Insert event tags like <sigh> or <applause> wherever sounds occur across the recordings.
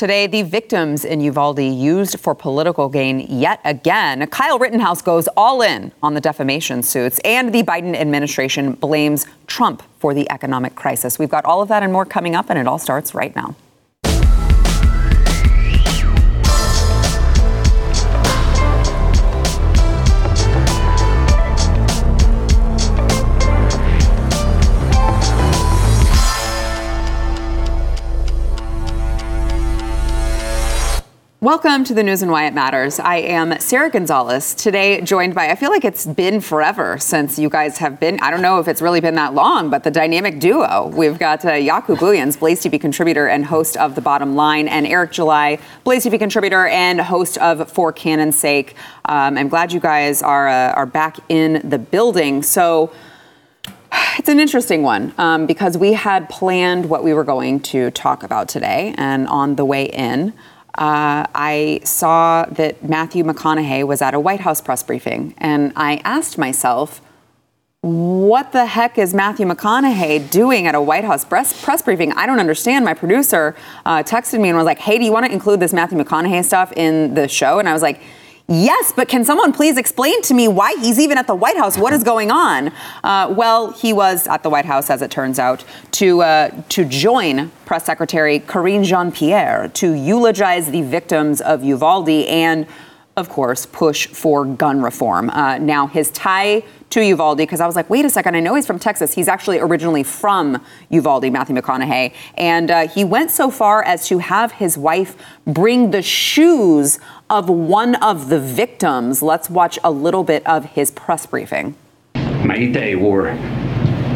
Today, the victims in Uvalde used for political gain yet again. Kyle Rittenhouse goes all in on the defamation suits, and the Biden administration blames Trump for the economic crisis. We've got all of that and more coming up, and it all starts right now. Welcome to the news and why it matters. I am Sarah Gonzalez. today joined by, I feel like it's been forever since you guys have been, I don't know if it's really been that long, but the dynamic duo. We've got uh, Jaco Booyens, Blaze TV contributor and host of The Bottom Line, and Eric July, Blaze TV contributor and host of For Canon's Sake. Um, I'm glad you guys are, uh, are back in the building. So, it's an interesting one um, because we had planned what we were going to talk about today, and on the way in, uh, I saw that Matthew McConaughey was at a White House press briefing, and I asked myself, what the heck is Matthew McConaughey doing at a White House press, press briefing? I don't understand. My producer uh, texted me and was like, hey, do you want to include this Matthew McConaughey stuff in the show? And I was like, Yes, but can someone please explain to me why he's even at the White House? What is going on? Uh, well, he was at the White House, as it turns out, to uh, to join Press Secretary Karine Jean-Pierre to eulogize the victims of Uvalde and, of course, push for gun reform. Uh, now, his tie to Uvalde because I was like, wait a second, I know he's from Texas. He's actually originally from Uvalde, Matthew McConaughey. And uh, he went so far as to have his wife bring the shoes of one of the victims. Let's watch a little bit of his press briefing. Maite wore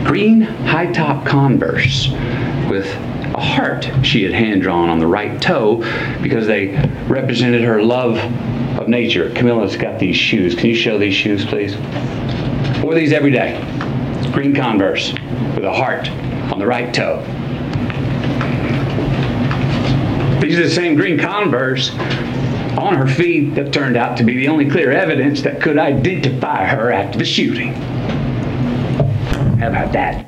green high top Converse with a heart she had hand drawn on the right toe because they represented her love of nature. Camila's got these shoes. Can you show these shoes, please? Wore these every day. Green Converse with a heart on the right toe. These are the same green Converse on her feet that turned out to be the only clear evidence that could identify her after the shooting. How about that?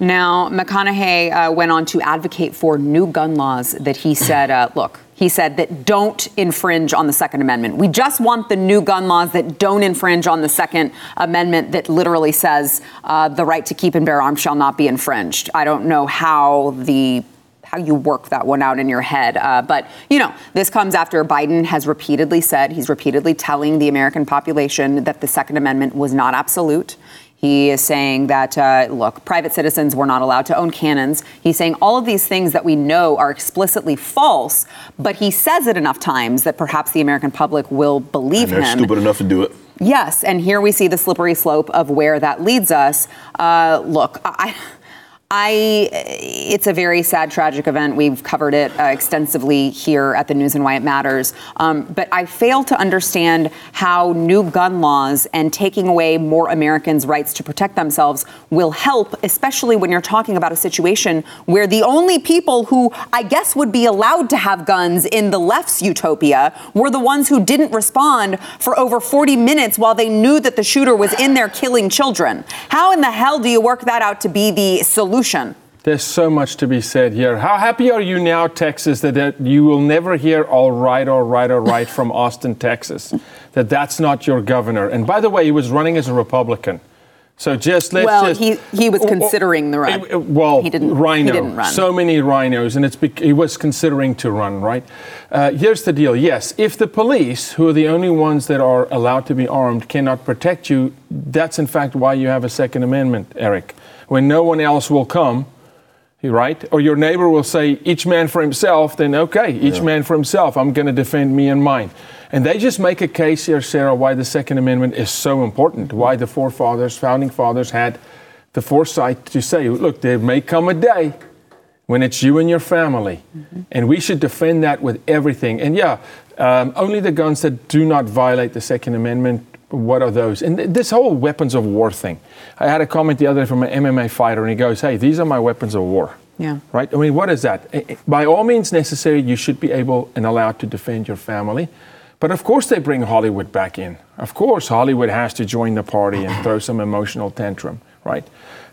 Now, McConaughey uh, went on to advocate for new gun laws that he said, uh, look, he said that don't infringe on the Second Amendment. We just want the new gun laws that don't infringe on the Second Amendment that literally says uh, the right to keep and bear arms shall not be infringed. I don't know how the how you work that one out in your head. Uh, but, you know, this comes after Biden has repeatedly said, he's repeatedly telling the American population that the Second Amendment was not absolute. He is saying that, uh, look, private citizens were not allowed to own cannons. He's saying all of these things that we know are explicitly false, but he says it enough times that perhaps the American public will believe and they're him. stupid enough to do it. Yes, and here we see the slippery slope of where that leads us. Uh, look, I. I, it's a very sad, tragic event. We've covered it uh, extensively here at the News and Why It Matters. Um, but I fail to understand how new gun laws and taking away more Americans' rights to protect themselves will help, especially when you're talking about a situation where the only people who I guess would be allowed to have guns in the left's utopia were the ones who didn't respond for over 40 minutes while they knew that the shooter was in there killing children. How in the hell do you work that out to be the solution? There's so much to be said here. How happy are you now, Texas, that, that you will never hear all right, all right, all right from <laughs> Austin, Texas? That that's not your governor. And by the way, he was running as a Republican. So just let's well, just, he he was considering the run. Well, he didn't. RINO. He didn't run. So many RINOs, and it's he was considering to run. Right. Uh, here's the deal. Yes, if the police, who are the only ones that are allowed to be armed, cannot protect you, that's in fact why you have a Second Amendment, Eric when no one else will come, right? Or your neighbor will say, each man for himself, then okay, each yeah. man for himself. I'm going to defend me and mine. And they just make a case here, Sarah, why the Second Amendment is so important, why the forefathers, founding fathers had the foresight to say, look, there may come a day when it's you and your family. Mm-hmm. And we should defend that with everything. And yeah, um, only the guns that do not violate the Second Amendment what are those? And this whole weapons of war thing. I had a comment the other day from an MMA fighter, and he goes, Hey, these are my weapons of war. Yeah. Right? I mean, what is that? By all means necessary, you should be able and allowed to defend your family. But of course, they bring Hollywood back in. Of course, Hollywood has to join the party and throw some emotional tantrum. right?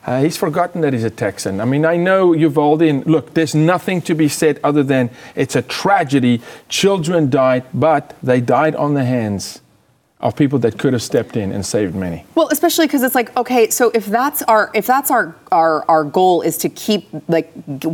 Uh, he's forgotten that he's a Texan. I mean, I know Uvalde, and look, there's nothing to be said other than it's a tragedy. Children died, but they died on the hands of people that could have stepped in and saved many. Well, especially because it's like, okay, so if that's our if that's our, our our goal is to keep like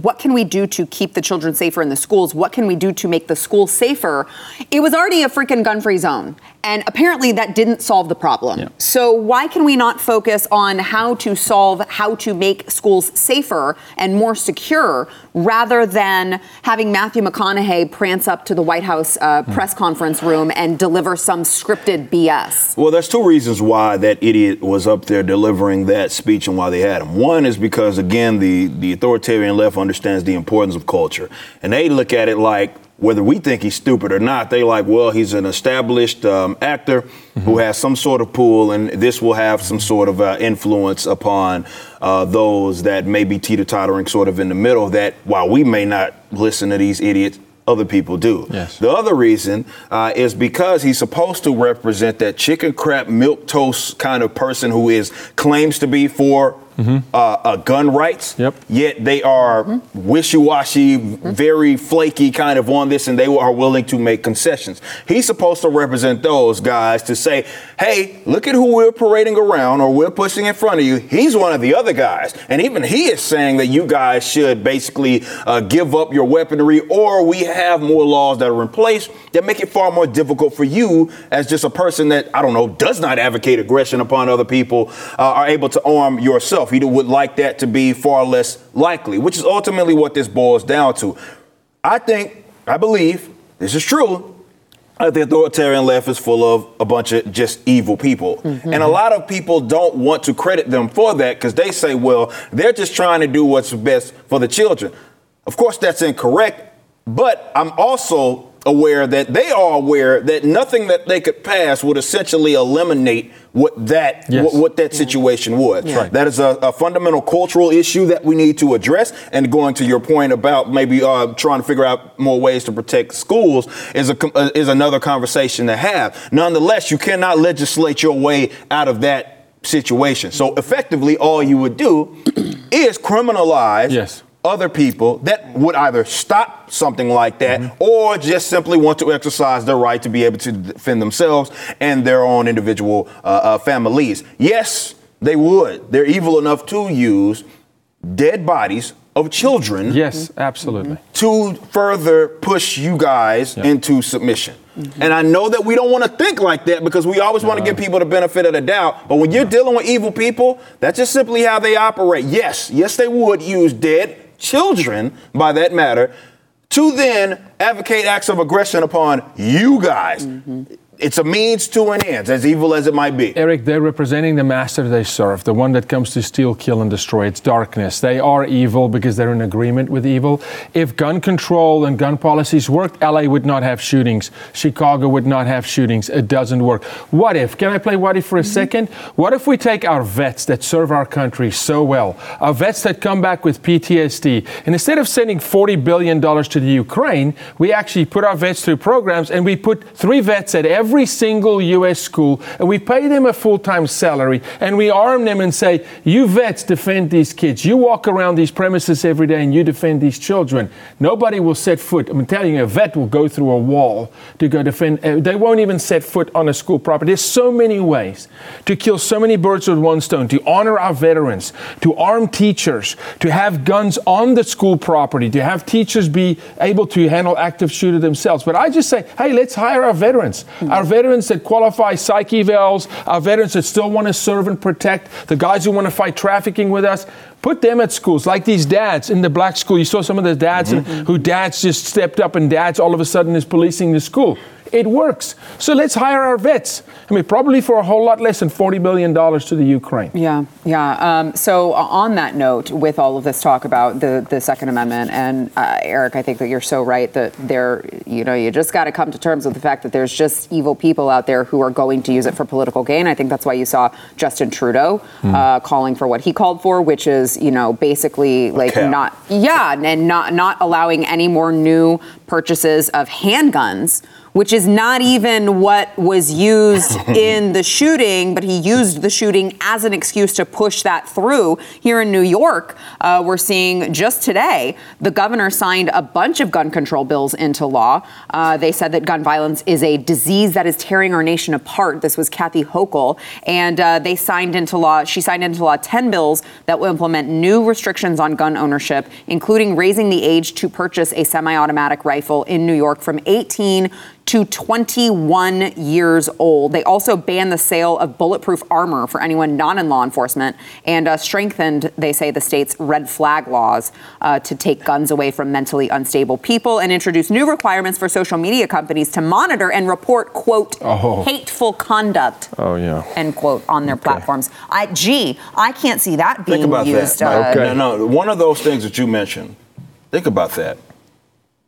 what can we do to keep the children safer in the schools? What can we do to make the schools safer? It was already a freaking gun-free zone. And apparently that didn't solve the problem. Yeah. So why can we not focus on how to solve how to make schools safer and more secure rather than having Matthew McConaughey prance up to the White House uh, Hmm. press conference room and deliver some scripted BS? Well, there's two reasons why that idiot was up there delivering that speech and why they had him. One is because, again, the, the authoritarian left understands the importance of culture. And they look at it like, whether we think he's stupid or not, they like, well, he's an established um, actor who has some sort of pull, and this will have some sort of uh, influence upon uh, those that may be teeter tottering sort of in the middle. That while we may not listen to these idiots, other people do. Yes. The other reason uh, is because he's supposed to represent that chicken crap milk toast kind of person who is claims to be for uh, uh, gun rights. Yep. Yet they are wishy-washy, very flaky kind of on this, and they are willing to make concessions. He's supposed to represent those guys to say, "Hey, look at who we're parading around or we're pushing in front of you. He's one of the other guys, and even he is saying that you guys should basically uh, give up your weaponry, or we have more laws that are in place that make it far more difficult for you as just a person that I don't know does not advocate aggression upon other people uh, are able to arm yourself. He would like that to be far less likely, which is ultimately what this boils down to. I think, I believe, this is true. that the authoritarian left is full of a bunch of just evil people. Mm-hmm. And a lot of people don't want to credit them for that because they say, well, they're just trying to do what's best for the children. Of course, that's incorrect, but I'm also aware that they are aware that nothing that they could pass would essentially eliminate what that Yes. what, what that situation was. Yeah. Right. That is a, a fundamental cultural issue that we need to address. And going to your point about maybe uh, trying to figure out more ways to protect schools is a uh, is another conversation to have. Nonetheless, you cannot legislate your way out of that situation. So effectively, all you would do <clears throat> is criminalize Yes. Other people that would either stop something like that or just simply want to exercise their right to be able to defend themselves and their own individual uh, uh, families. Yes, they would. They're evil enough to use dead bodies of children Yes, absolutely. to further push you guys Yeah. into submission. And I know that we don't want to think like that because we always want to give people the benefit of the doubt. But when you're dealing with evil people, that's just simply how they operate. Yes, yes, they would use dead children, by that matter, to then advocate acts of aggression upon you guys. Mm-hmm. It's a means to an end, as evil as it might be. Eric, they're representing the master they serve, the one that comes to steal, kill, and destroy. It's darkness. They are evil because they're in agreement with evil. If gun control and gun policies worked, LA would not have shootings. Chicago would not have shootings. It doesn't work. What if? Can I play what if for a mm-hmm. second? What if we take our vets that serve our country so well, our vets that come back with PTSD, and instead of sending $40 billion to the Ukraine, we actually put our vets through programs and we put three vets at every single U.S. school and we pay them a full time salary and we arm them and say, You vets defend these kids. You walk around these premises every day and you defend these children. Nobody will set foot. I'm telling you, a vet will go through a wall to go defend. uh, They won't even set foot on a school property. There's so many ways to kill so many birds with one stone, to honor our veterans, to arm teachers, to have guns on the school property, to have teachers be able to handle active shooter themselves. But I just say, hey, let's hire our veterans. Our veterans that qualify psych evals, our veterans that still want to serve and protect, the guys who want to fight trafficking with us. Put them at schools, like these dads in the black school. You saw some of the dads mm-hmm. who dads just stepped up and dads all of a sudden is policing the school. It works. So let's hire our vets. I mean, probably for a whole lot less than $40 billion to the Ukraine. Yeah, yeah. Um, so uh, on that note, with all of this talk about the, the Second Amendment, and uh, Eric, I think that you're so right that there, you know, you just got to come to terms with the fact that there's just evil people out there who are going to use it for political gain. I think that's why you saw Justin Trudeau uh, calling for what he called for, which is, you know, basically like cap. not, yeah, and not not allowing any more new purchases of handguns which is not even what was used <laughs> in the shooting, but he used the shooting as an excuse to push that through. Here in New York, uh, we're seeing just today the governor signed a bunch of gun control bills into law. Uh, they said that gun violence is a disease that is tearing our nation apart. This was Kathy Hochul, and uh, they signed into law. She signed into law 10 bills that will implement new restrictions on gun ownership, including raising the age to purchase a semi-automatic rifle in New York from 18 to 21 years old. They also banned the sale of bulletproof armor for anyone not in law enforcement and uh, strengthened, they say, the state's red flag laws uh, to take guns away from mentally unstable people and introduced new requirements for social media companies to monitor and report, quote, Oh. hateful conduct. Oh, yeah. End quote on their platforms. I, gee, I can't see that being Think about used. that. uh, No, no, one of those things that you mentioned. Think about that.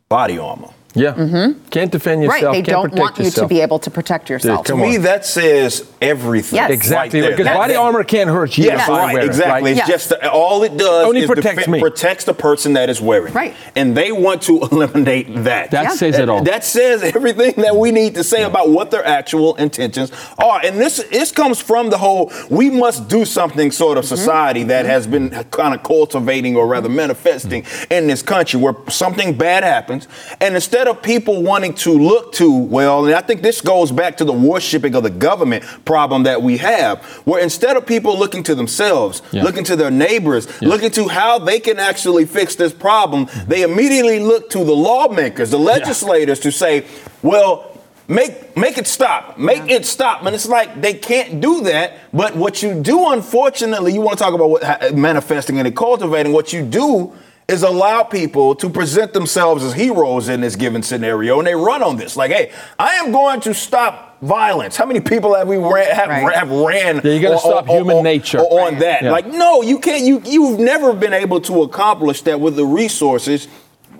Body armor. Yeah. Mm-hmm. Can't defend yourself. Mm-hmm. Right, they can't don't protect want you to be able to protect yourself. To Come me, on. that says everything. Yes. Exactly, right there. because That- body that- armor can't hurt you. Yes, right, it, exactly. right? It's Yes. just all it does Only is protects me. protects the person that is wearing. it. Right. And they want to <laughs> eliminate that. That Yeah. says it all. That says everything that we need to say about what their actual intentions are. And this this comes from the whole we must do something sort of society that has been kind of cultivating or rather manifesting in this country where something bad happens. And instead of people wanting to look to, well, and I think this goes back to the worshiping of the government problem that we have, where instead of people looking to themselves, Yeah. looking to their neighbors, looking to how they can actually fix this problem, mm-hmm. they immediately look to the lawmakers, the legislators to say, well, make make it stop. Make it stop. And it's like they can't do that. But what you do, unfortunately, you want to talk about what manifesting and cultivating, what you do is allow people to present themselves as heroes in this given scenario and they run on this like hey i am going to stop violence how many people have we ran, have, Right. have ran Yeah, you gotta stop on- human on- nature. on Right. that Yeah. like no you can't you you've never been able to accomplish that with the resources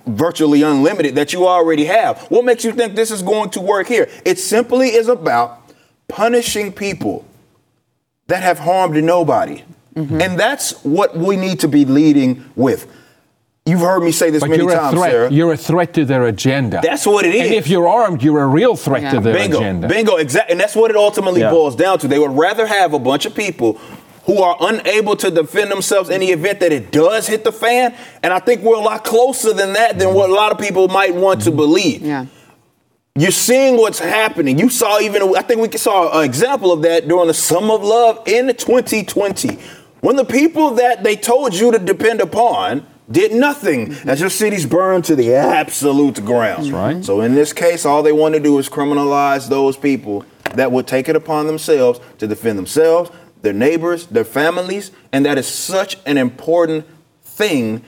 virtually unlimited that you already have what makes you think this is going to work here it simply is about punishing people that have harmed nobody Mm-hmm. and that's what we need to be leading with you've heard me say this But many you're a times threat. Sarah. You're a threat to their agenda. That's what it is. And if you're armed, you're a real threat Yeah. to their bingo, agenda. bingo, exactly, and that's what it ultimately Yeah. boils down to. They would rather have a bunch of people who are unable to defend themselves in the event that it does hit the fan. And I think we're a lot closer than that than what a lot of people might want to mm-hmm. believe. yeah. You're seeing what's happening. You saw even, I think we saw an example of that during the Summer of Love in 2020. When the people that they told you to depend upon did nothing as your cities burned to the absolute ground. right. So in this case, all they want to do is criminalize those people that would take it upon themselves to defend themselves, their neighbors, their families, and that is such an important thing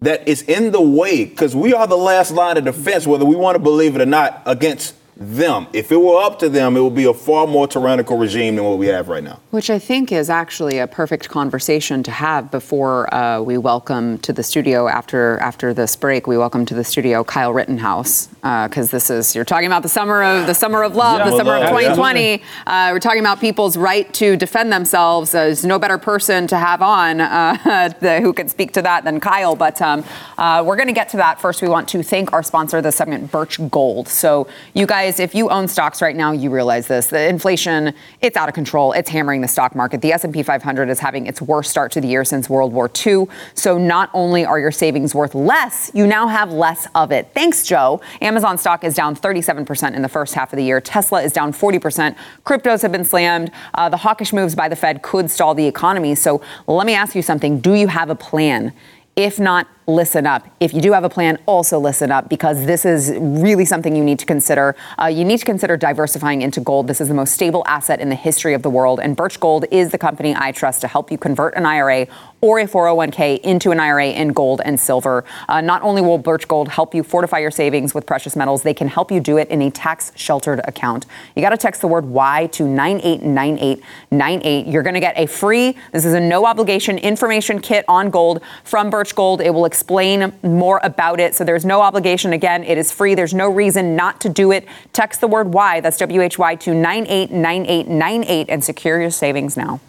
that is in the way because we are the last line of defense, whether we want to believe it or not, against them. If it were up to them, it would be a far more tyrannical regime than what we have right now. Which I think is actually a perfect conversation to have before uh, we welcome to the studio after after this break. We welcome to the studio Kyle Rittenhouse because this is you're talking about the summer of the summer of love, Yeah, the summer of love, yeah. 2020. Uh, we're talking about people's right to defend themselves. Uh, there's no better person to have on uh, <laughs> the, who can speak to that than Kyle. But um, uh, we're going to get to that first. We want to thank our sponsor of the segment, Birch Gold. So you guys, if you own stocks right now, you realize this: the inflation, it's out of control. It's hammering the stock market. The S&P 500 is having its worst start to the year since World War II. So not only are your savings worth less, you now have less of it. Thanks, Joe. Amazon stock is down 37% in the first half of the year. Tesla is down 40%. Cryptos have been slammed. Uh, the hawkish moves by the Fed could stall the economy. So let me ask you something. Do you have a plan? If not, listen up. If you do have a plan, also listen up because this is really something you need to consider. Uh, you need to consider diversifying into gold. This is the most stable asset in the history of the world, and Birch Gold is the company I trust to help you convert an IRA or a 401k into an IRA in gold and silver. Uh, not only will Birch Gold help you fortify your savings with precious metals, they can help you do it in a tax sheltered account. You got to text the word Y to 989898. You're going to get a free, this is a no obligation information kit on gold from Birch Gold. It will explain more about it. So there's no obligation. Again, it is free. There's no reason not to do it. Text the word why, that's W H Y, to 989898 and secure your savings now.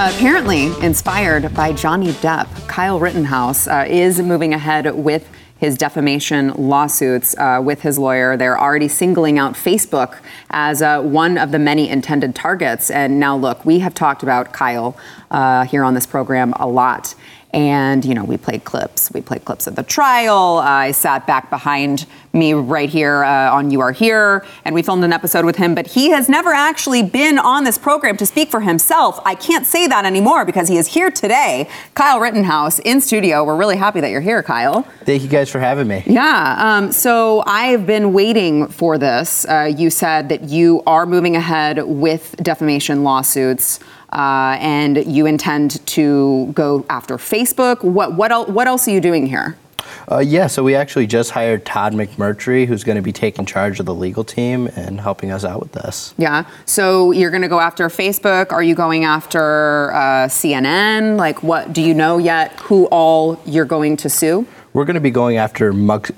apparently inspired by Johnny Depp, Kyle Rittenhouse uh, is moving ahead with his defamation lawsuits uh, with his lawyer. They're already singling out Facebook as uh, one of the many intended targets. And now, look, we have talked about Kyle uh, here on this program a lot. And, you know, we played clips. We played clips of the trial. I sat back behind me right here uh, on You Are Here, and we filmed an episode with him. But he has never actually been on this program to speak for himself. I can't say that anymore because he is here today. Kyle Rittenhouse in studio. We're really happy that you're here, Kyle. Thank you guys for having me. Yeah. Um, so I've been waiting for this. Uh, you said that you are moving ahead with defamation lawsuits. Uh, and you intend to go after Facebook. What what, el- what else are you doing here? Uh, yeah, so we actually just hired Todd McMurtry, who's going to be taking charge of the legal team and helping us out with this. Yeah. So you're going to go after Facebook. Are you going after uh, CNN? Like, what do you know yet? Who all you're going to sue? We're going to be going after Mark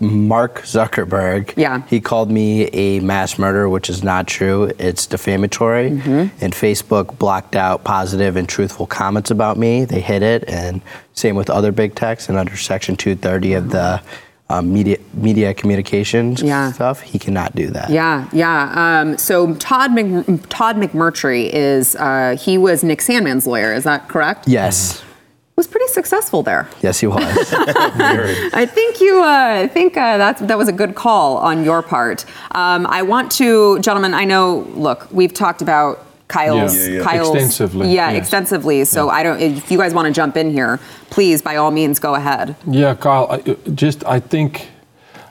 Zuckerberg. Yeah. He called me a mass murderer, which is not true. It's defamatory. Mm-hmm. And Facebook blocked out positive and truthful comments about me. They hid it. And same with other big techs. And under Section 230 of the um, media media communications Yeah. stuff, he cannot do that. Yeah, yeah. Um, so Todd Mc, Todd McMurtry is uh, he was Nick Sandmann's lawyer. Is that correct? Yes. Was pretty successful there. Yes, he was. <laughs> I think you. Uh, I think uh, that that was a good call on your part. Um, I want to, gentlemen. I know. Look, we've talked about Kyle's. Yeah. Yeah, yeah. Kyle's Extensively, Yeah, yes. extensively. So I don't. If you guys want to jump in here, please, by all means, go ahead. Yeah, Kyle. I, uh, just I think,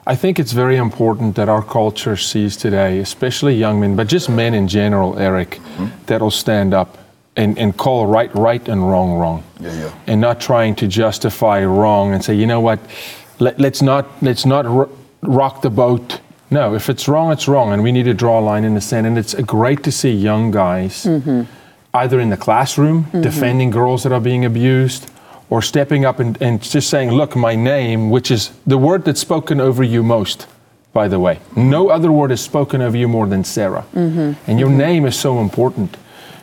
I think it's very important that our culture sees today, especially young men, but just men in general, Eric, that'll stand up and, and call right right and wrong wrong, Yeah, yeah. and not trying to justify wrong and say, you know what, Let, let's not let's not ro- rock the boat. No, if it's wrong, it's wrong, and we need to draw a line in the sand. And it's great to see young guys mm-hmm. either in the classroom mm-hmm. defending girls that are being abused or stepping up and, and just saying, look, my name, which is the word that's spoken over you most, by the way. No other word is spoken over you more than Sarah. Mm-hmm. And your name is so important.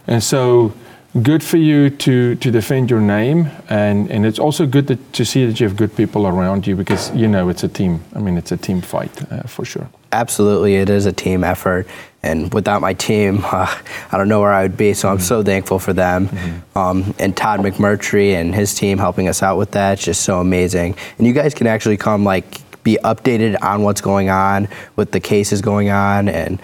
And so good for you to, to defend your name. And, and it's also good that, to see that you have good people around you because, you know, it's a team. I mean, it's a team fight uh, for sure. Absolutely, it is a team effort. And without my team, <laughs> uh, I don't know where I would be. So I'm so thankful for them. Um, and Todd McMurtry and his team helping us out with that. It's just so amazing. And you guys can actually come, like, be updated on what's going on with the cases going on and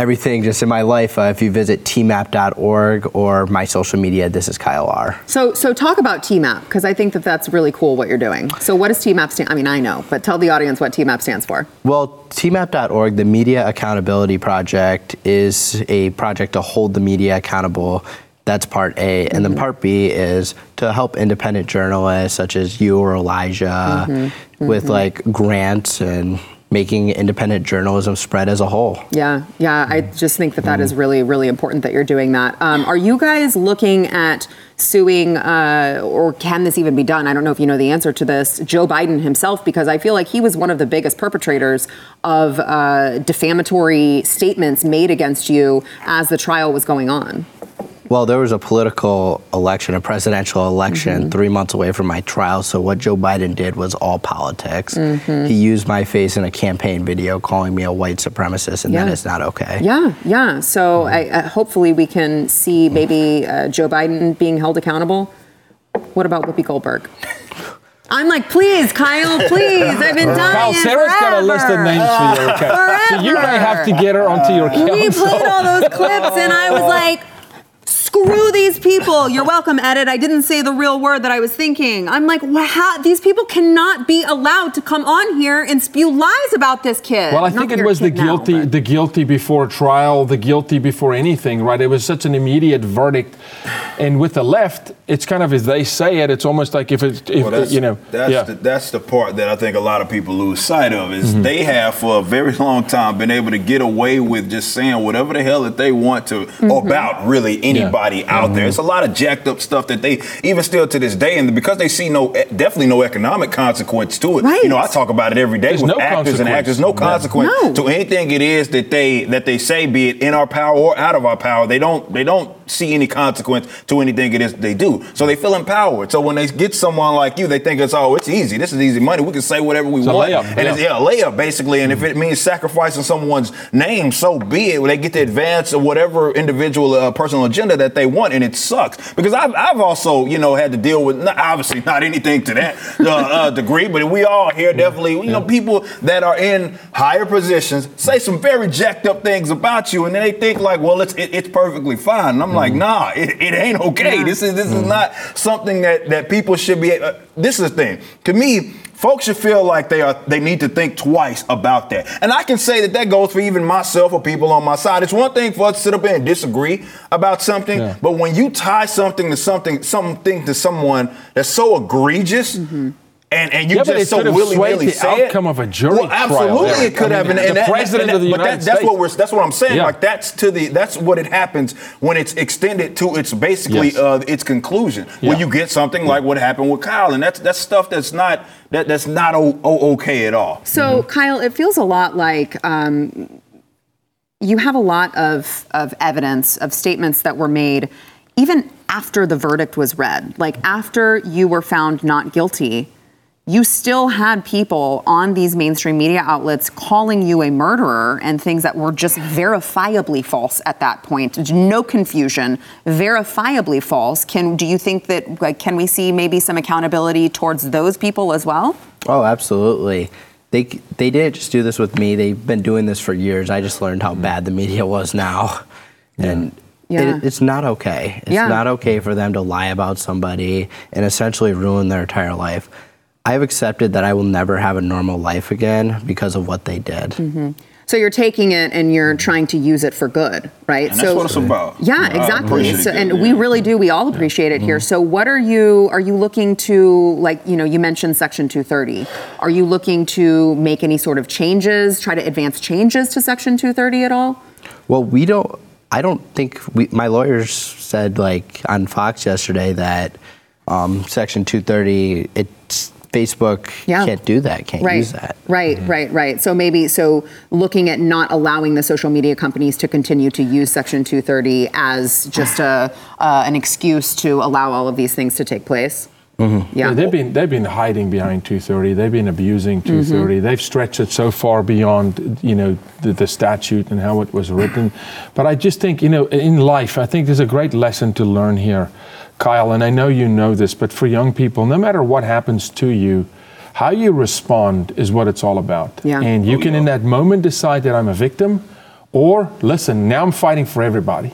everything just in my life. Uh, if you visit tmap.org or my social media, this is Kyle R. So, so talk about TMAP because I think that that's really cool what you're doing. So, what does TMAP stand? I mean, I know, but tell the audience what TMAP stands for. Well, tmap.org, the Media Accountability Project, is a project to hold the media accountable. That's part A. And then mm-hmm. part B is to help independent journalists such as you or Elijah mm-hmm. with mm-hmm. like grants and making independent journalism spread as a whole. Yeah, yeah. I just think that that is really, really important that you're doing that. Um, are you guys looking at suing, uh, or can this even be done? I don't know if you know the answer to this. Joe Biden himself, because I feel like he was one of the biggest perpetrators of uh, defamatory statements made against you as the trial was going on. Well, there was a political election, a presidential election, three months away from my trial. So what Joe Biden did was all politics. He used my face in a campaign video, calling me a white supremacist, and that Yeah. is not okay. Yeah, yeah. So I, uh, hopefully we can see maybe uh, Joe Biden being held accountable. What about Whoopi Goldberg? I'm like, please, Kyle, please. I've been dying. Kyle, Sarah's got a list of forever. names for you. Okay. So you may have to get her onto your council. We played all those clips, and I was like, screw these people. You're welcome, edit. I didn't say the real word that I was thinking. I'm like, wow, these people cannot be allowed to come on here and spew lies about this kid. Well, I Not think it was the kid now, guilty, the guilty before trial, the guilty before anything, right? It was such an immediate verdict, and with the left, it's kind of as they say it. It's almost like if it's, if Well, you know, that's, yeah. the, that's the part that I think a lot of people lose sight of is Mm-hmm. they have for a very long time been able to get away with just saying whatever the hell that they want to Mm-hmm. about really anybody everybody out there. It's a lot of jacked up stuff that they even still to this day, and because they see no definitely no economic consequence to it. Right. You know, I talk about it every day There's with no actors and actors. No consequence No. to anything it is that they that they say, be it in our power or out of our power. They don't they don't see any consequence to anything it is they do. So they feel empowered. So when they get someone like you, they think it's oh, it's easy. This is easy money. We can say whatever we It's a want. layup, and yeah. it's yeah, a layup basically. And if it means sacrificing someone's name, so be it. When They get to advance or whatever individual uh, personal agenda that they want, and it sucks because I've, I've also you know had to deal with not, obviously not anything to that uh, uh, <laughs> degree, but we all here definitely you know people that are in higher positions say some very jacked up things about you, and then they think like, well, it's it, it's perfectly fine. And I'm like, nah, it, it ain't okay. Yeah. This is this is not something that that people should be. Uh, this is the thing to me. Folks should feel like they are they need to think twice about that. And I can say that that goes for even myself or people on my side. It's one thing for us to sit up and disagree about something, Yeah. but when you tie something to something something to someone that's so egregious mm-hmm. And, and you Yeah, but just so could have willy swayed nilly the say outcome it. of a jury Well, trial absolutely, there. it could I have. mean, And, and the that- president and of the but United that, that's what States. we're that's what I'm saying. Yeah. Like that's to the that's what it happens when it's extended to its basically Yes. uh, its conclusion. When you get something like what happened with Kyle, and that's that's stuff that's not that that's not o- o- okay at all. So, Kyle, it feels a lot like um, you have a lot of, of evidence of statements that were made even after the verdict was read. Like after you were found not guilty, you still had people on these mainstream media outlets calling you a murderer and things that were just verifiably false at that point. There's No confusion, verifiably false. Can do you think that like, can we see maybe some accountability towards those people as well? Oh, absolutely. They they didn't just do this with me. They've been doing this for years. I just learned how bad the media was now, and Yeah. it, it's not okay. It's Yeah. not okay for them to lie about somebody and essentially ruin their entire life. I've accepted that I will never have a normal life again because of what they did. Mm-hmm. So you're taking it and you're trying to use it for good, right? And so that's what it's about. Yeah, I exactly. So, that, and yeah. we really do. We all appreciate it here. So, what are you? Are you looking to like? You know, you mentioned Section 230. Are you looking to make any sort of changes? Try to advance changes to Section 230 at all? Well, we don't. I don't think we. My lawyers said like on Fox yesterday that um, Section 230. It's Facebook Yeah. can't do that. Can't Right. use that. Right. Right. Right. So maybe so looking at not allowing the social media companies to continue to use Section 230 as just a uh, an excuse to allow all of these things to take place. Mm-hmm. Yeah. Yeah, they've been they've been hiding behind 230. They've been abusing Mm-hmm. 230. They've stretched it so far beyond you know the, the statute and how it was written. But I just think you know in life, I think there's a great lesson to learn here, Kyle. And I know you know this, but for young people, no matter what happens to you. How you respond is what it's all about. Yeah. And you oh, can, in that moment, decide that I'm a victim, or listen, now I'm fighting for everybody,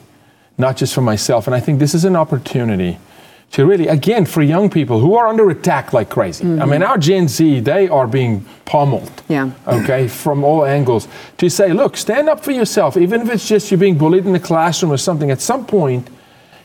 not just for myself. And I think this is an opportunity to really, again, for young people who are under attack like crazy. I mm-hmm. mean, our Gen Z, they are being pummeled. Yeah. Okay, from all angles. To say, look, stand up for yourself, even if it's just you're being bullied in the classroom or something. At some point,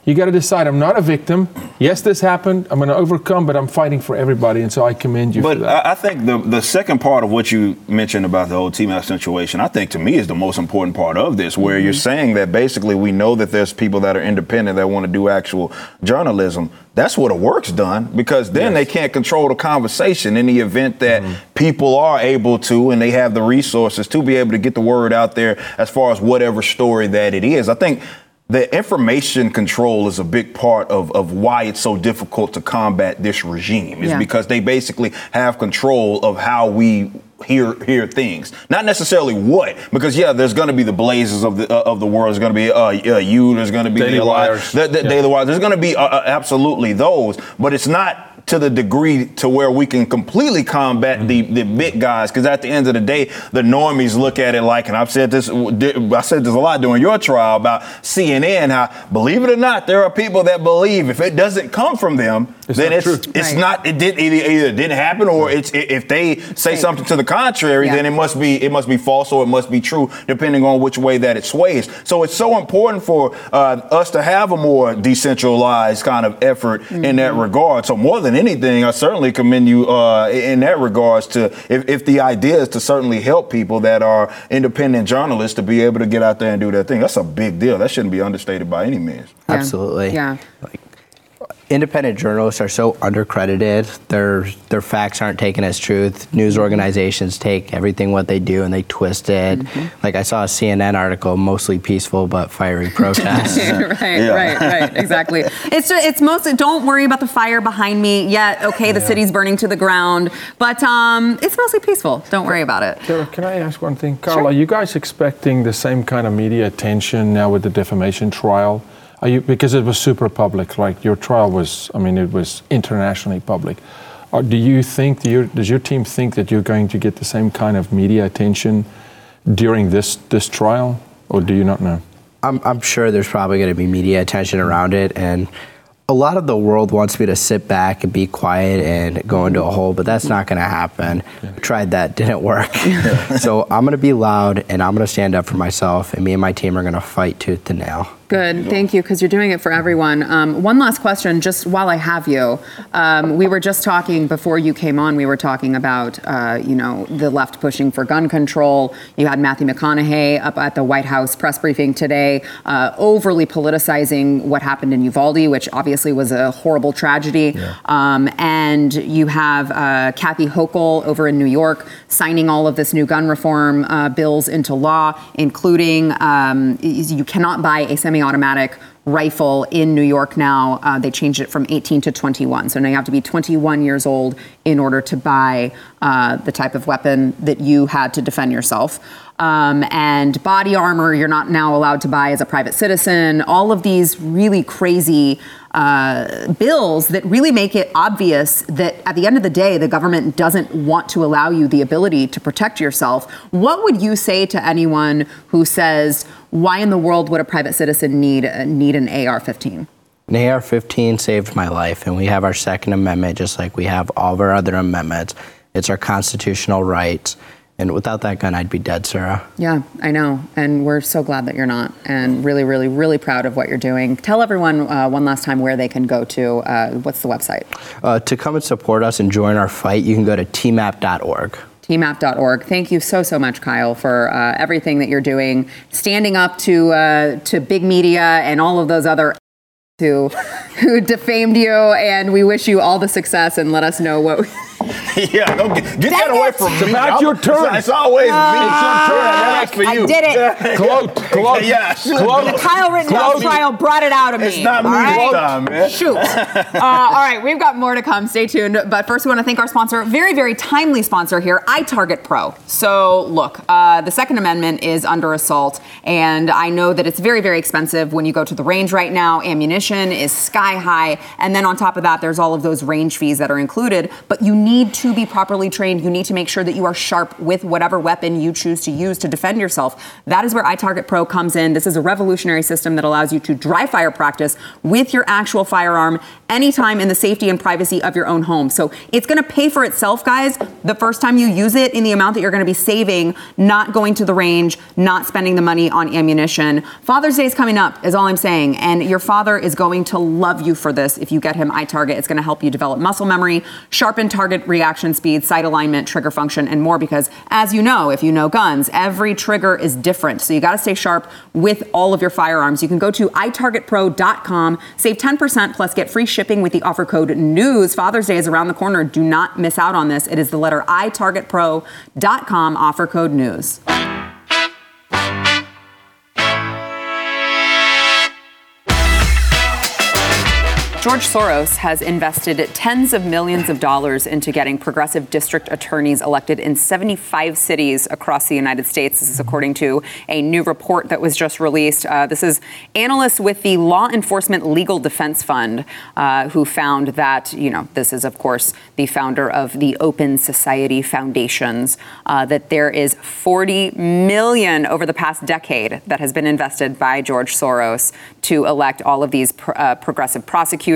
you got to decide I'm not a victim. Yes, this happened. I'm going to overcome, but I'm fighting for everybody, and so I commend you But for that. I, I think the the second part of what you mentioned about the whole team situation, I think to me is the most important part of this, where you're mm-hmm. saying that basically we know that there's people that are independent that want to do actual journalism. That's where the work's done because then they can't control the conversation in the event that mm-hmm. people are able to and they have the resources to be able to get the word out there as far as whatever story that it is. I think the information control is a big part of, of why it's so difficult to combat this regime is Yeah. because they basically have control of how we hear hear things not necessarily what because yeah there's going to be the blazes of the uh, of the world there's going to be uh, uh, you there's going to be Daily the, Wires. the, the Yeah. daily wires there's going to be uh, uh, absolutely those but it's not to the degree to where we can completely combat the, the big guys because at the end of the day the normies look at it like and I've said this I said this a lot during your trial about CNN how believe it or not there are people that believe if it doesn't come from them It's then it's true. it's Right. not it did either, either didn't happen or it's if they say Right. something to the contrary Yeah. then it must be it must be false or it must be true depending on which way that it sways so it's so important for uh, us to have a more decentralized kind of effort in that regard so more than than anything, I certainly commend you uh, in that regards to if, if the idea is to certainly help people that are independent journalists to be able to get out there and do their thing. That's a big deal. That shouldn't be understated by any means. Yeah. Absolutely. Yeah. Like, independent journalists are so undercredited. Their their facts aren't taken as truth. News organizations take everything what they do and they twist it. Like I saw a CNN article, mostly peaceful but fiery <laughs> protests. right, Yeah. right, right, exactly. It's it's mostly don't worry about the fire behind me yet. Okay, the city's burning to the ground, but um, it's mostly peaceful. Don't worry about it. Sarah, can I ask one thing? Carl, are you guys expecting the same kind of media attention now with the defamation trial? Are you because it was super public, like your trial was, I mean, it was internationally public. Or do you think, do your, does your team think that you're going to get the same kind of media attention during this, this trial, or do you not know? I'm, I'm sure there's probably going to be media attention around it, and a lot of the world wants me to sit back and be quiet and go into a hole, but that's not going to happen. I tried that, <laughs> didn't work. so I'm going to be loud and I'm going to stand up for myself, and me and my team are going to fight tooth and nail. Good, thank you, because you're doing it for everyone. Um, one last question, just while I have you. Um, we were just talking before you came on. We were talking about, uh, you know, the left pushing for gun control. You had Matthew McConaughey up at the White House press briefing today, uh, overly politicizing what happened in Uvalde, which obviously was a horrible tragedy. Um, and you have uh, Kathy Hochul over in New York signing all of this new gun reform uh, bills into law, including um, you cannot buy a semi-automatic rifle in New York now. Uh, they changed it from 18 to 21. So now you have to be 21 years old in order to buy uh, the type of weapon that you had to defend yourself. Um, and body armor, you're not now allowed to buy as a private citizen. All of these really crazy uh, bills that really make it obvious that at the end of the day, the government doesn't want to allow you the ability to protect yourself. What would you say to anyone who says, "Why in the world would a private citizen need uh, need an AR-15"? An AR-15 saved my life, and we have our Second Amendment, just like we have all of our other amendments. It's our constitutional right, and without that gun, I'd be dead, Sarah. Yeah, I know. And we're so glad that you're not. And really, really, really proud of what you're doing. Tell everyone uh, one last time where they can go to. Uh, what's the website? Uh, to come and support us and join our fight, you can go to tmap.org. tmap.org. Thank you so so much, Kyle, for uh, everything that you're doing, standing up to uh, to big media and all of those other who <laughs> who defamed you. And we wish you all the success and let us know what. <laughs> yeah, don't get, get that Dang away from It's me. about I'm- your turn. It's, it's always me. Ah, It's your turn. I That's for you. did it. Quote, quote, Yeah, <laughs> shoot. The Kyle Rittenhouse Close. trial brought it out of me. It's not me all right? time, man. Shoot. Uh, all right, we've got more to come. Stay tuned. But first, we want to thank our sponsor, very, very timely sponsor here, iTarget Pro. So, look, uh, the Second Amendment is under assault, and I know that it's very, very expensive when you go to the range right now. Ammunition is sky high, and then on top of that, there's all of those range fees that are included. But you need to be properly trained. You need to make sure that you are sharp with whatever weapon you choose to use to defend yourself. That is where iTarget Pro comes in. This is a revolutionary system that allows you to dry fire practice with your actual firearm anytime in the safety and privacy of your own home. So it's going to pay for itself, guys, the first time you use it in the amount that you're going to be saving, not going to the range, not spending the money on ammunition. Father's Day is coming up, is all I'm saying. And your father is going to love you for this if you get him iTarget. It's going to help you develop muscle memory, sharpen target reaction speed, sight alignment, trigger function, and more. Because as you know, if you know guns, every trigger is different. So you got to stay sharp with all of your firearms. You can go to itargetpro.com, save 10% plus get free shipping with the offer code NEWS. Father's Day is around the corner. Do not miss out on this. It is the letter itargetpro.com, offer code NEWS. George Soros has invested tens of millions of dollars into getting progressive district attorneys elected in 75 cities across the United States. This is according to a new report that was just released. Uh, this is analysts with the Law Enforcement Legal Defense Fund uh, who found that, you know, this is, of course, the founder of the Open Society Foundations, uh, that there is 40 million over the past decade that has been invested by George Soros to elect all of these pr- uh, progressive prosecutors.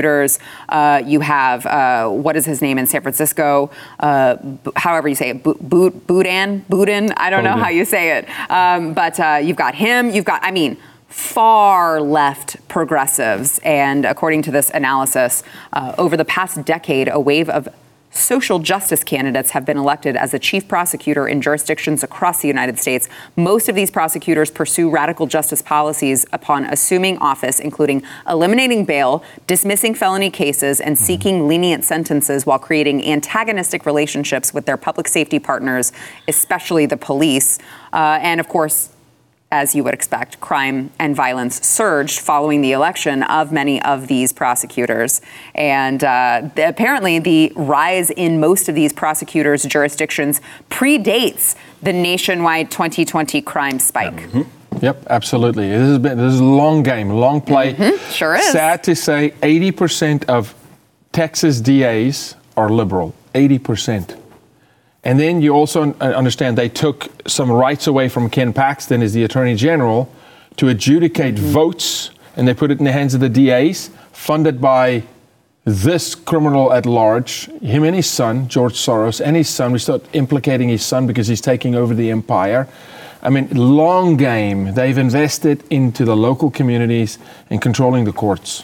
Uh, you have uh, what is his name in San Francisco? Uh, B- however you say it, Bu- Bu- Boudin. I don't know how you say it, um, but uh, you've got him. You've got, I mean. far left progressives. And according to this analysis, uh, over the past decade, a wave of social justice candidates have been elected as a chief prosecutor in jurisdictions across the United States. Most of these prosecutors pursue radical justice policies upon assuming office, including eliminating bail, dismissing felony cases, and seeking lenient sentences while creating antagonistic relationships with their public safety partners, especially the police. Uh, and of course, as you would expect, crime and violence surged following the election of many of these prosecutors. And uh, the, apparently, the rise in most of these prosecutors' jurisdictions predates the nationwide 2020 crime spike. Mm-hmm. Yep, absolutely. This has been this is a long game, long play. Mm-hmm. Sure is. Sad to say, 80% of Texas DAs are liberal. 80%. And then you also uh, understand they took some rights away from Ken Paxton as the Attorney General to adjudicate mm-hmm. votes, and they put it in the hands of the DAs, funded by this criminal at large, him and his son, George Soros, and his son. We start implicating his son because he's taking over the empire. I mean, long game. They've invested into the local communities and controlling the courts.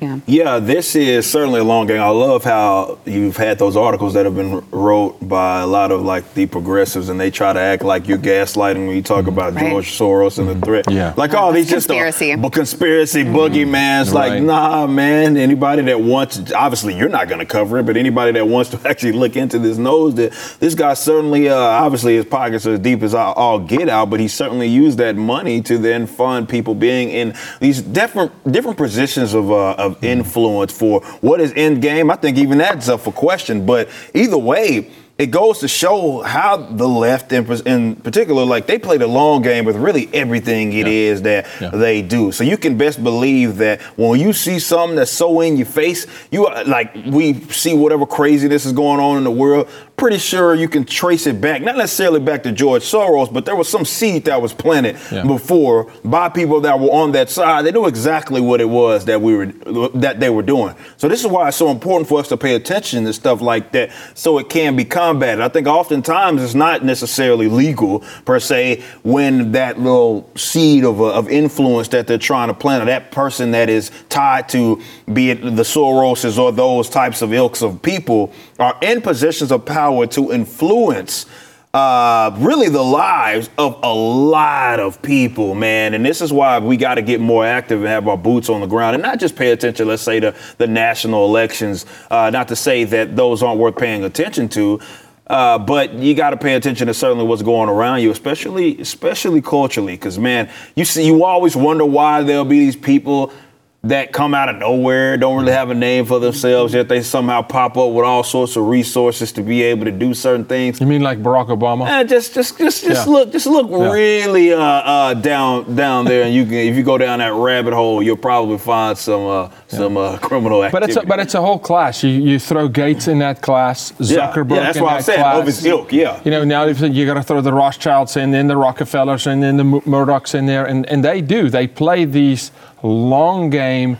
Yeah. yeah, this is certainly a long game. I love how you've had those articles that have been wrote by a lot of like the progressives, and they try to act like you're gaslighting when you talk mm-hmm. about right. George Soros and the mm-hmm. threat. Yeah, like oh, these just conspiracy, a, conspiracy mm-hmm. boogeyman. It's right. like nah, man. Anybody that wants, obviously, you're not going to cover it, but anybody that wants to <laughs> actually look into this knows that this guy certainly, uh, obviously, his pockets are as deep as I all get out, but he certainly used that money to then fund people being in these different different positions of uh, of of influence for what is end game. I think even that's up for question. But either way, it goes to show how the left, in, in, particular, like they play the long game with really everything it yeah. is that yeah. they do. So you can best believe that when you see something that's so in your face, you are, like we see whatever craziness is going on in the world pretty sure you can trace it back, not necessarily back to George Soros, but there was some seed that was planted yeah. before by people that were on that side. They knew exactly what it was that we were that they were doing. So this is why it's so important for us to pay attention to stuff like that, so it can be combated. I think oftentimes it's not necessarily legal per se when that little seed of, of influence that they're trying to plant, or that person that is tied to, be it the Soroses or those types of ilks of people, are in positions of power to influence uh, really the lives of a lot of people, man. And this is why we got to get more active and have our boots on the ground and not just pay attention, let's say, to the national elections. Uh, not to say that those aren't worth paying attention to. Uh, but you got to pay attention to certainly what's going around you, especially especially culturally, because man, you see, you always wonder why there'll be these people that come out of nowhere, don't really have a name for themselves, yet they somehow pop up with all sorts of resources to be able to do certain things. You mean like Barack Obama? Eh, just, just, just, just yeah. look, just look yeah. really uh, uh, down, down there, and you can, if you go down that rabbit hole, you'll probably find some, uh, yeah. some uh, criminal activity. But it's, a, but it's a whole class. You, you throw Gates in that class, Zuckerberg yeah, that's in what I'm saying. Of his ilk, yeah. You know, now you got to throw the Rothschilds in, then the Rockefellers, and then the Murdochs in there, and, and they do. They play these long game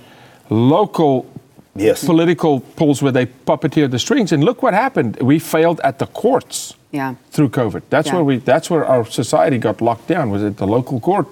local yes. political pulls where they puppeteer the strings. And look what happened. We failed at the courts yeah. through COVID. That's yeah. where we. That's where our society got locked down. Was at the local court.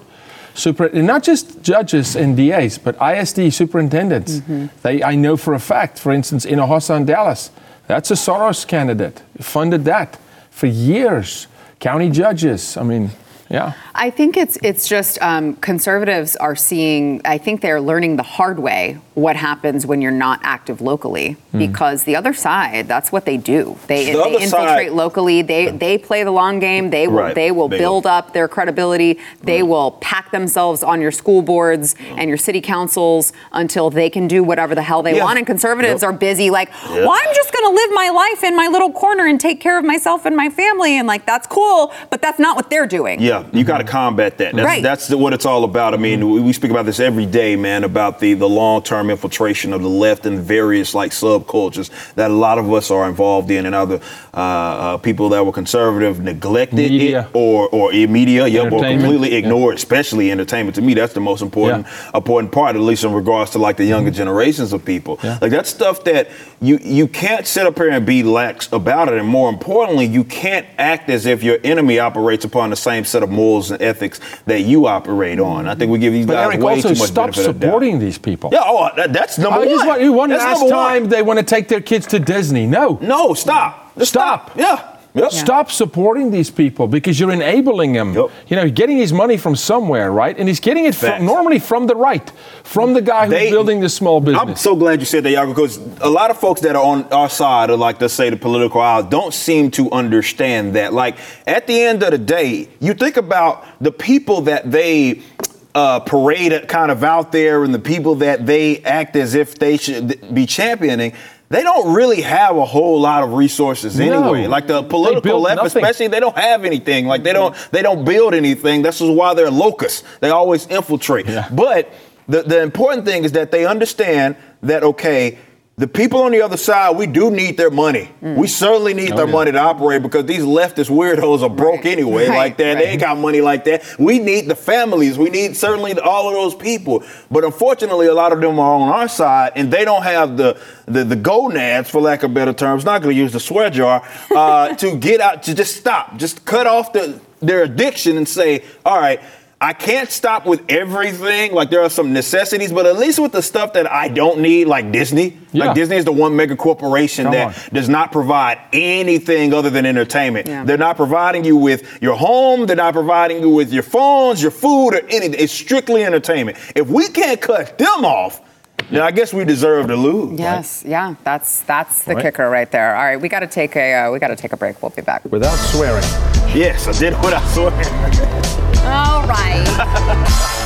Super, and not just judges and DAs, but ISD superintendents. Mm-hmm. They, I know for a fact, for instance, in Hinojosa Dallas, that's a Soros candidate. Funded that for years. County judges. I mean, yeah. I think it's it's just um, conservatives are seeing. I think they're learning the hard way what happens when you're not active locally mm. because the other side that's what they do. They, the they infiltrate side, locally. They they play the long game. They will right. they will they build will. up their credibility. They right. will pack themselves on your school boards and your city councils until they can do whatever the hell they yeah. want. And conservatives yep. are busy like, yep. well, I'm just going to live my life in my little corner and take care of myself and my family, and like that's cool, but that's not what they're doing. Yeah, you got to combat that. That's, right. that's what it's all about. I mean, mm-hmm. we speak about this every day, man, about the, the long term infiltration of the left and various like subcultures that a lot of us are involved in, and other uh, uh, people that were conservative neglected media. it or or media, yep, or completely ignored, yeah. especially entertainment. To me, that's the most important yeah. important part, at least in regards to like the younger mm-hmm. generations of people. Yeah. Like that's stuff that you you can't sit up here and be lax about it, and more importantly, you can't act as if your enemy operates upon the same set of morals and ethics that you operate on. I think we give these But guys Eric, way also too much stop benefit of doubt. supporting these people. Yeah, oh, that, that's number I just one. want, you one that's last number one. time they want to take their kids to Disney. No. No, stop. Just Stop. Yeah. Yep. Stop supporting these people because you're enabling them. Yep. You know, getting his money from somewhere, right? And he's getting it from, normally from the right, from the guy who's They- building this small business. I'm so glad you said that, Jaco, because a lot of folks that are on our side of, like, let's say, the political aisle, don't seem to understand that. Like, at the end of the day, you think about the people that they uh, parade kind of out there and the people that they act as if they should be championing. They don't really have a whole lot of resources No. anyway. Like the political left, nothing. especially, they don't have anything. Like they don't they don't build anything. This is why they're locusts. They always infiltrate. Yeah. But the, the important thing is that they understand that okay, the people on the other side, we do need their money. We certainly need their yeah. money to operate because these leftist weirdos are broke Right. anyway, Right, like that. They ain't got money like that. We need the families. We need certainly all of those people. But unfortunately, a lot of them are on our side, and they don't have the the, the gonads, for lack of better terms. Not going to use the swear jar uh, <laughs> to get out to just stop, just cut off the their addiction and say, all right. I can't stop with everything. Like there are some necessities, but at least with the stuff that I don't need, like Disney. Yeah. Like Disney is the one mega corporation Come that on. does not provide anything other than entertainment. Yeah. They're not providing you with your home. They're not providing you with your phones, your food, or anything. It's strictly entertainment. If we can't cut them off, then I guess we deserve to lose. Yes, yeah, that's that's the Right. kicker right there. All right, we got to take a uh, we got to take a break. We'll be back. Without swearing. Yes, I did what I swear. All right. <laughs>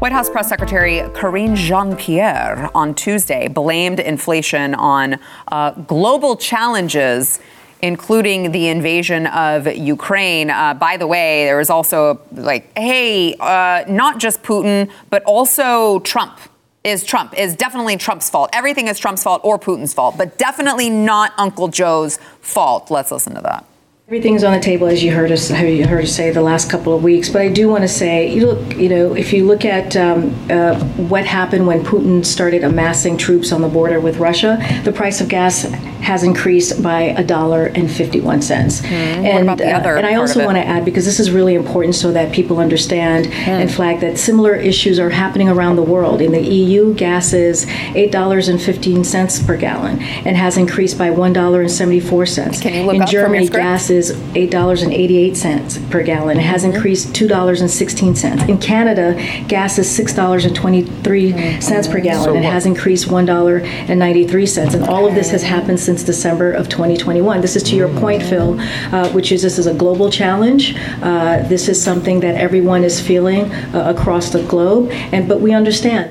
White House Press Secretary Karine Jean Pierre on Tuesday blamed inflation on uh, global challenges, including the invasion of Ukraine. Uh, by the way, there was also like, hey, uh, not just Putin, but also Trump. Is Trump is definitely Trump's fault. Everything is Trump's fault or Putin's fault, but definitely not Uncle Joe's fault. Let's listen to that. Everything's on the table, as you heard us, you heard us say the last couple of weeks. But I do want to say, you look, you know, if you look at um, uh, what happened when Putin started amassing troops on the border with Russia, the price of gas has increased by a dollar and fifty-one cents. And about the other and I also want to add because this is really important, so that people understand Hmm. and flag that similar issues are happening around the world. In the EU, gas is eight dollars and fifteen cents per gallon, and has increased by one dollar and seventy-four cents. Can you look In up from your Germany, script? gas is $8.88 per gallon. It has Mm-hmm. increased $2.16. In Canada, gas is $6.23 per gallon. So It has increased $1.93. And all of this has happened since December of 2021. This is to your point, Phil, uh, which is this is a global challenge. Uh, This is something that everyone is feeling uh, across the globe. And But we understand.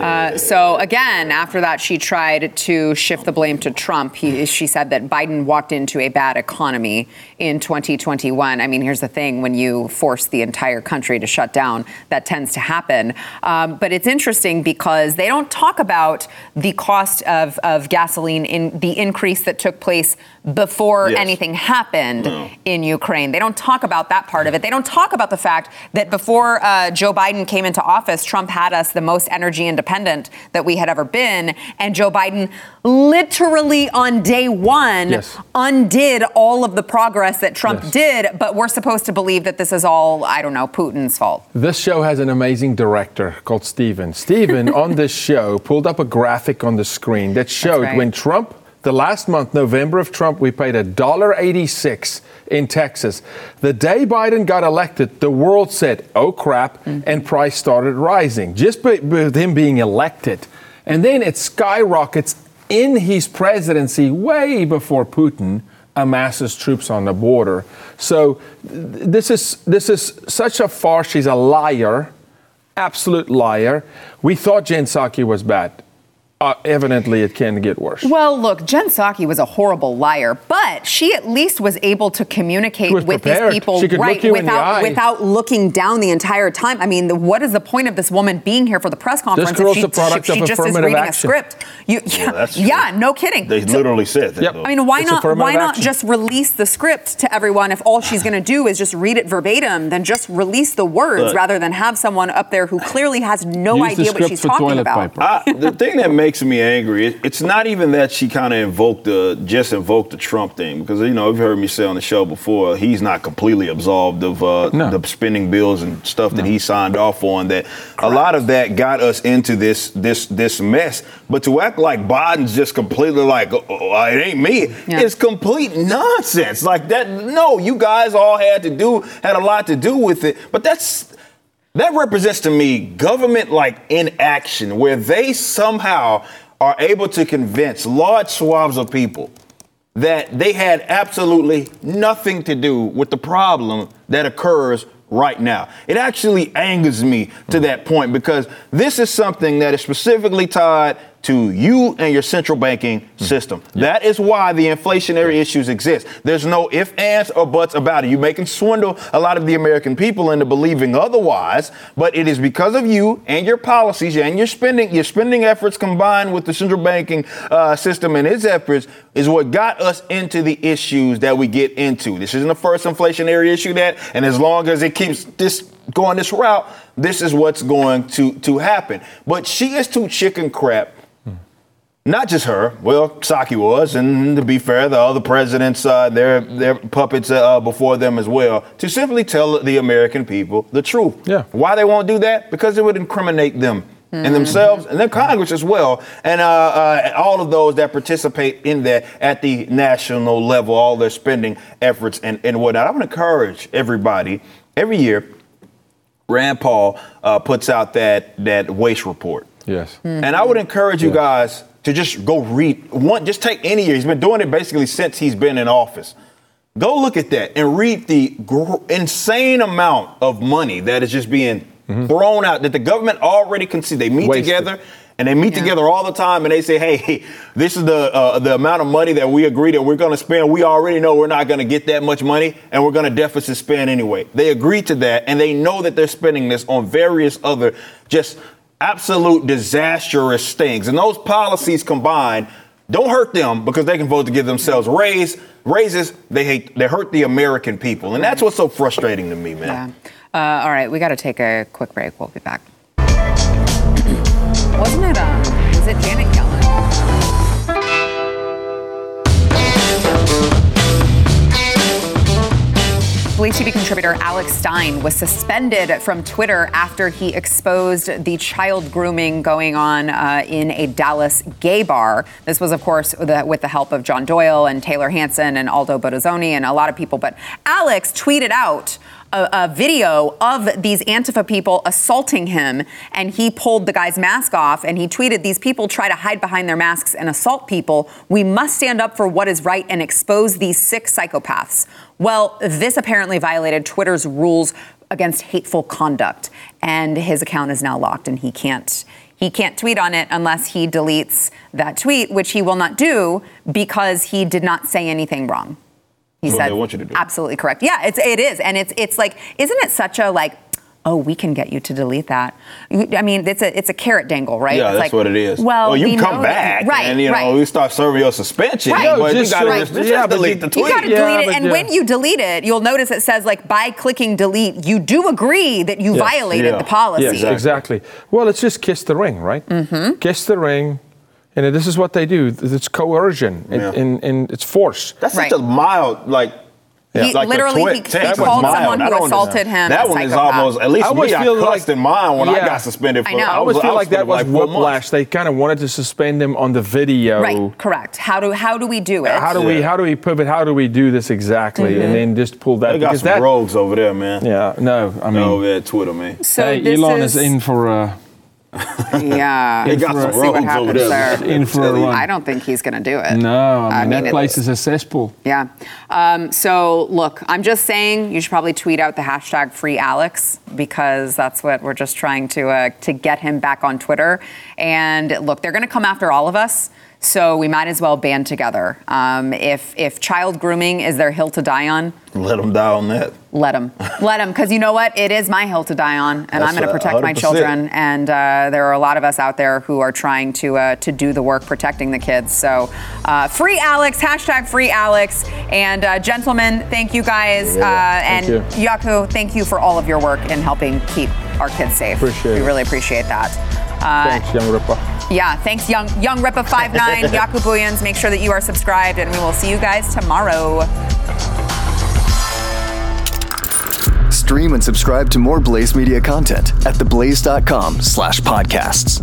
Uh, so again, after that, she tried to shift the blame to Trump. He, she said that Biden walked into a bad economy in 2021. I mean, here's the thing: when you force the entire country to shut down, that tends to happen. Um, but it's interesting because they don't talk about the cost of, of gasoline in the increase that took place before Yes. anything happened in Ukraine. They don't talk about that part of it. They don't talk about the fact that before uh, Joe Biden came into office, Trump had us the most energy independent that we had ever been. And Joe Biden literally on day one Yes. undid all of the progress that Trump Yes. did. But we're supposed to believe that this is all, I don't know, Putin's fault. This show has an amazing director called Steven. Steven <laughs> on this show pulled up a graphic on the screen that showed right. when Trump, the last month, November of Trump, we paid $1.86 in Texas. The day Biden got elected, the world said, oh crap, mm. and price started rising just by- with him being elected. And then it skyrockets in his presidency way before Putin amasses troops on the border. So th- this is this is such a farce. She's a liar, absolute liar. We thought Jen Psaki was bad. Uh, evidently, it can get worse. Well, look, Jen Psaki was a horrible liar, but she at least was able to communicate with prepared. these people right look you the without without looking down the entire time. I mean, the, what is the point of this woman being here for the press conference if girl's she, the product she, she just is reading action. a script? You, yeah, that's yeah, no kidding. They So- literally said that. Yep. I mean, why It's not? Why not action. just release the script to everyone if all she's going to do is just read it verbatim? Then just release the words Look. rather than have someone up there who clearly has no Use idea what she's talking about. I, the thing that makes makes me angry. It, it's not even that she kind of invoked the just invoked the Trump thing because you know you've heard me say on the show before he's not completely absolved of uh, No. the spending bills and stuff that he signed off on. That a lot of that got us into this this this mess. But to act like Biden's just completely like oh, oh, it ain't me, Yeah. it's complete nonsense. Like that. No, you guys all had to do had a lot to do with it. But that's that represents to me government like inaction, where they somehow are able to convince large swaths of people that they had absolutely nothing to do with the problem that occurs right now. It actually angers me to hmm. that point because this is something that is specifically tied to you and your central banking system. That is why the inflationary issues exist. There's no ifs, ands, or buts about it. You may can swindle a lot of the American people into believing otherwise, but it is because of you and your policies and your spending, your spending efforts combined with the central banking uh, system and its efforts is what got us into the issues that we get into. This isn't the first inflationary issue that, and as long as it keeps this going this route, this is what's going to to happen. But she is too chicken crap not just her. Well, Psaki was, and to be fair, the other presidents, uh, their their puppets uh, before them as well, to simply tell the American people the truth. Yeah. Why they won't do that? Because it would incriminate them and themselves, and then Congress as well, and uh, uh, all of those that participate in that at the national level, all their spending efforts and and whatnot. I would encourage everybody every year. Rand Paul uh, puts out that that waste report. Yes. And I would encourage you guys to just go read one. Just take any year. He's been doing it basically since he's been in office. Go look at that and read the gr- insane amount of money that is just being thrown out that the government already can see. They meet Wasted. together and they meet Yeah. together all the time and they say, "Hey, <laughs> this is the uh, the amount of money that we agree that we're going to spend. We already know we're not going to get that much money, and we're going to deficit spend anyway." They agree to that, and they know that they're spending this on various other just absolute disastrous things. And those policies combined don't hurt them because they can vote to give themselves raise raises. They hate they hurt the American people, and that's what's so frustrating to me, man. Yeah. Uh, all right, we got to take a quick break. We'll be back. <clears throat> Wasn't it? Um, TV contributor Alex Stein was suspended from Twitter after he exposed the child grooming going on uh, in a Dallas gay bar. This was, of course, the, with the help of John Doyle and Taylor Hanson and Aldo Bottazzoni and a lot of people. But Alex tweeted out a, a video of these Antifa people assaulting him, and he pulled the guy's mask off and he tweeted, These people try to hide behind their masks and assault people. We must stand up for what is right and expose these sick psychopaths. Well, this apparently violated Twitter's rules against hateful conduct, and his account is now locked, and he can't. He can't tweet on it unless he deletes that tweet, which he will not do because he did not say anything wrong. He Well, said, they want you to do. absolutely correct. Yeah, it's it is, and it's it's like, isn't it such a like, oh, we can get you to delete that. I mean, it's a it's a carrot dangle, right? Yeah, It's that's like, what it is. Well, you we come know that- back, right? and you know right. we start serving your suspension. Right. But No, you gotta so- just, just yeah, delete the tweet. You got to Yeah, delete it, but and yeah. when you delete it, you'll notice it says like by clicking delete, you do agree that you Yes. violated Yeah. the policy. Yes, exactly. Well, it's just kiss the ring, right? Mm-hmm. Kiss the ring. And this is what they do. It's coercion and, Yeah. and, and it's force. That's Right. such a mild, like. He like the literally- twit he- he called mild. someone I who assaulted him That one is almost, at least I always me, I feel like- in mine when I got suspended for I know. I always was- feel like that was like whiplash. They kind of wanted to suspend him on the video. Right. Correct. How do how do we do it? How do we how do we pivot? How do we do this exactly? Mm-hmm. And then just pull that They got because some that. rogues over there, man. Yeah. No. I mean. over there at Twitter, man. so hey, this Elon is, is in for uh, Yeah. <laughs> They got some We'll see what happens there. there. in for a run. I don't think he's going to do it. No, I mean I mean, that it- place is a cesspool. Yeah. Um, so look, I'm just saying you should probably tweet out the hashtag free Alex because that's what we're just trying to uh, to get him back on Twitter. And look, they're going to come after all of us. So we might as well band together. Um, if if child grooming is their hill to die on, Let them die on that. let them, let them, because you know what? It is my hill to die on, and That's I'm going to protect my 100%. children. And uh, there are a lot of us out there who are trying to uh, to do the work protecting the kids. So, uh, free Alex, hashtag free Alex, and uh, gentlemen, thank you guys, uh, and you. Jaco, thank you for all of your work in helping keep our kids safe. Appreciate we really appreciate that. Uh, thanks, Young Ripper. Yeah, thanks, Young Young Ripa 59, <laughs> Jaco Booyens. Make sure that you are subscribed, and we will see you guys tomorrow. Stream and subscribe to more Blaze Media content at theblaze.com slash podcasts.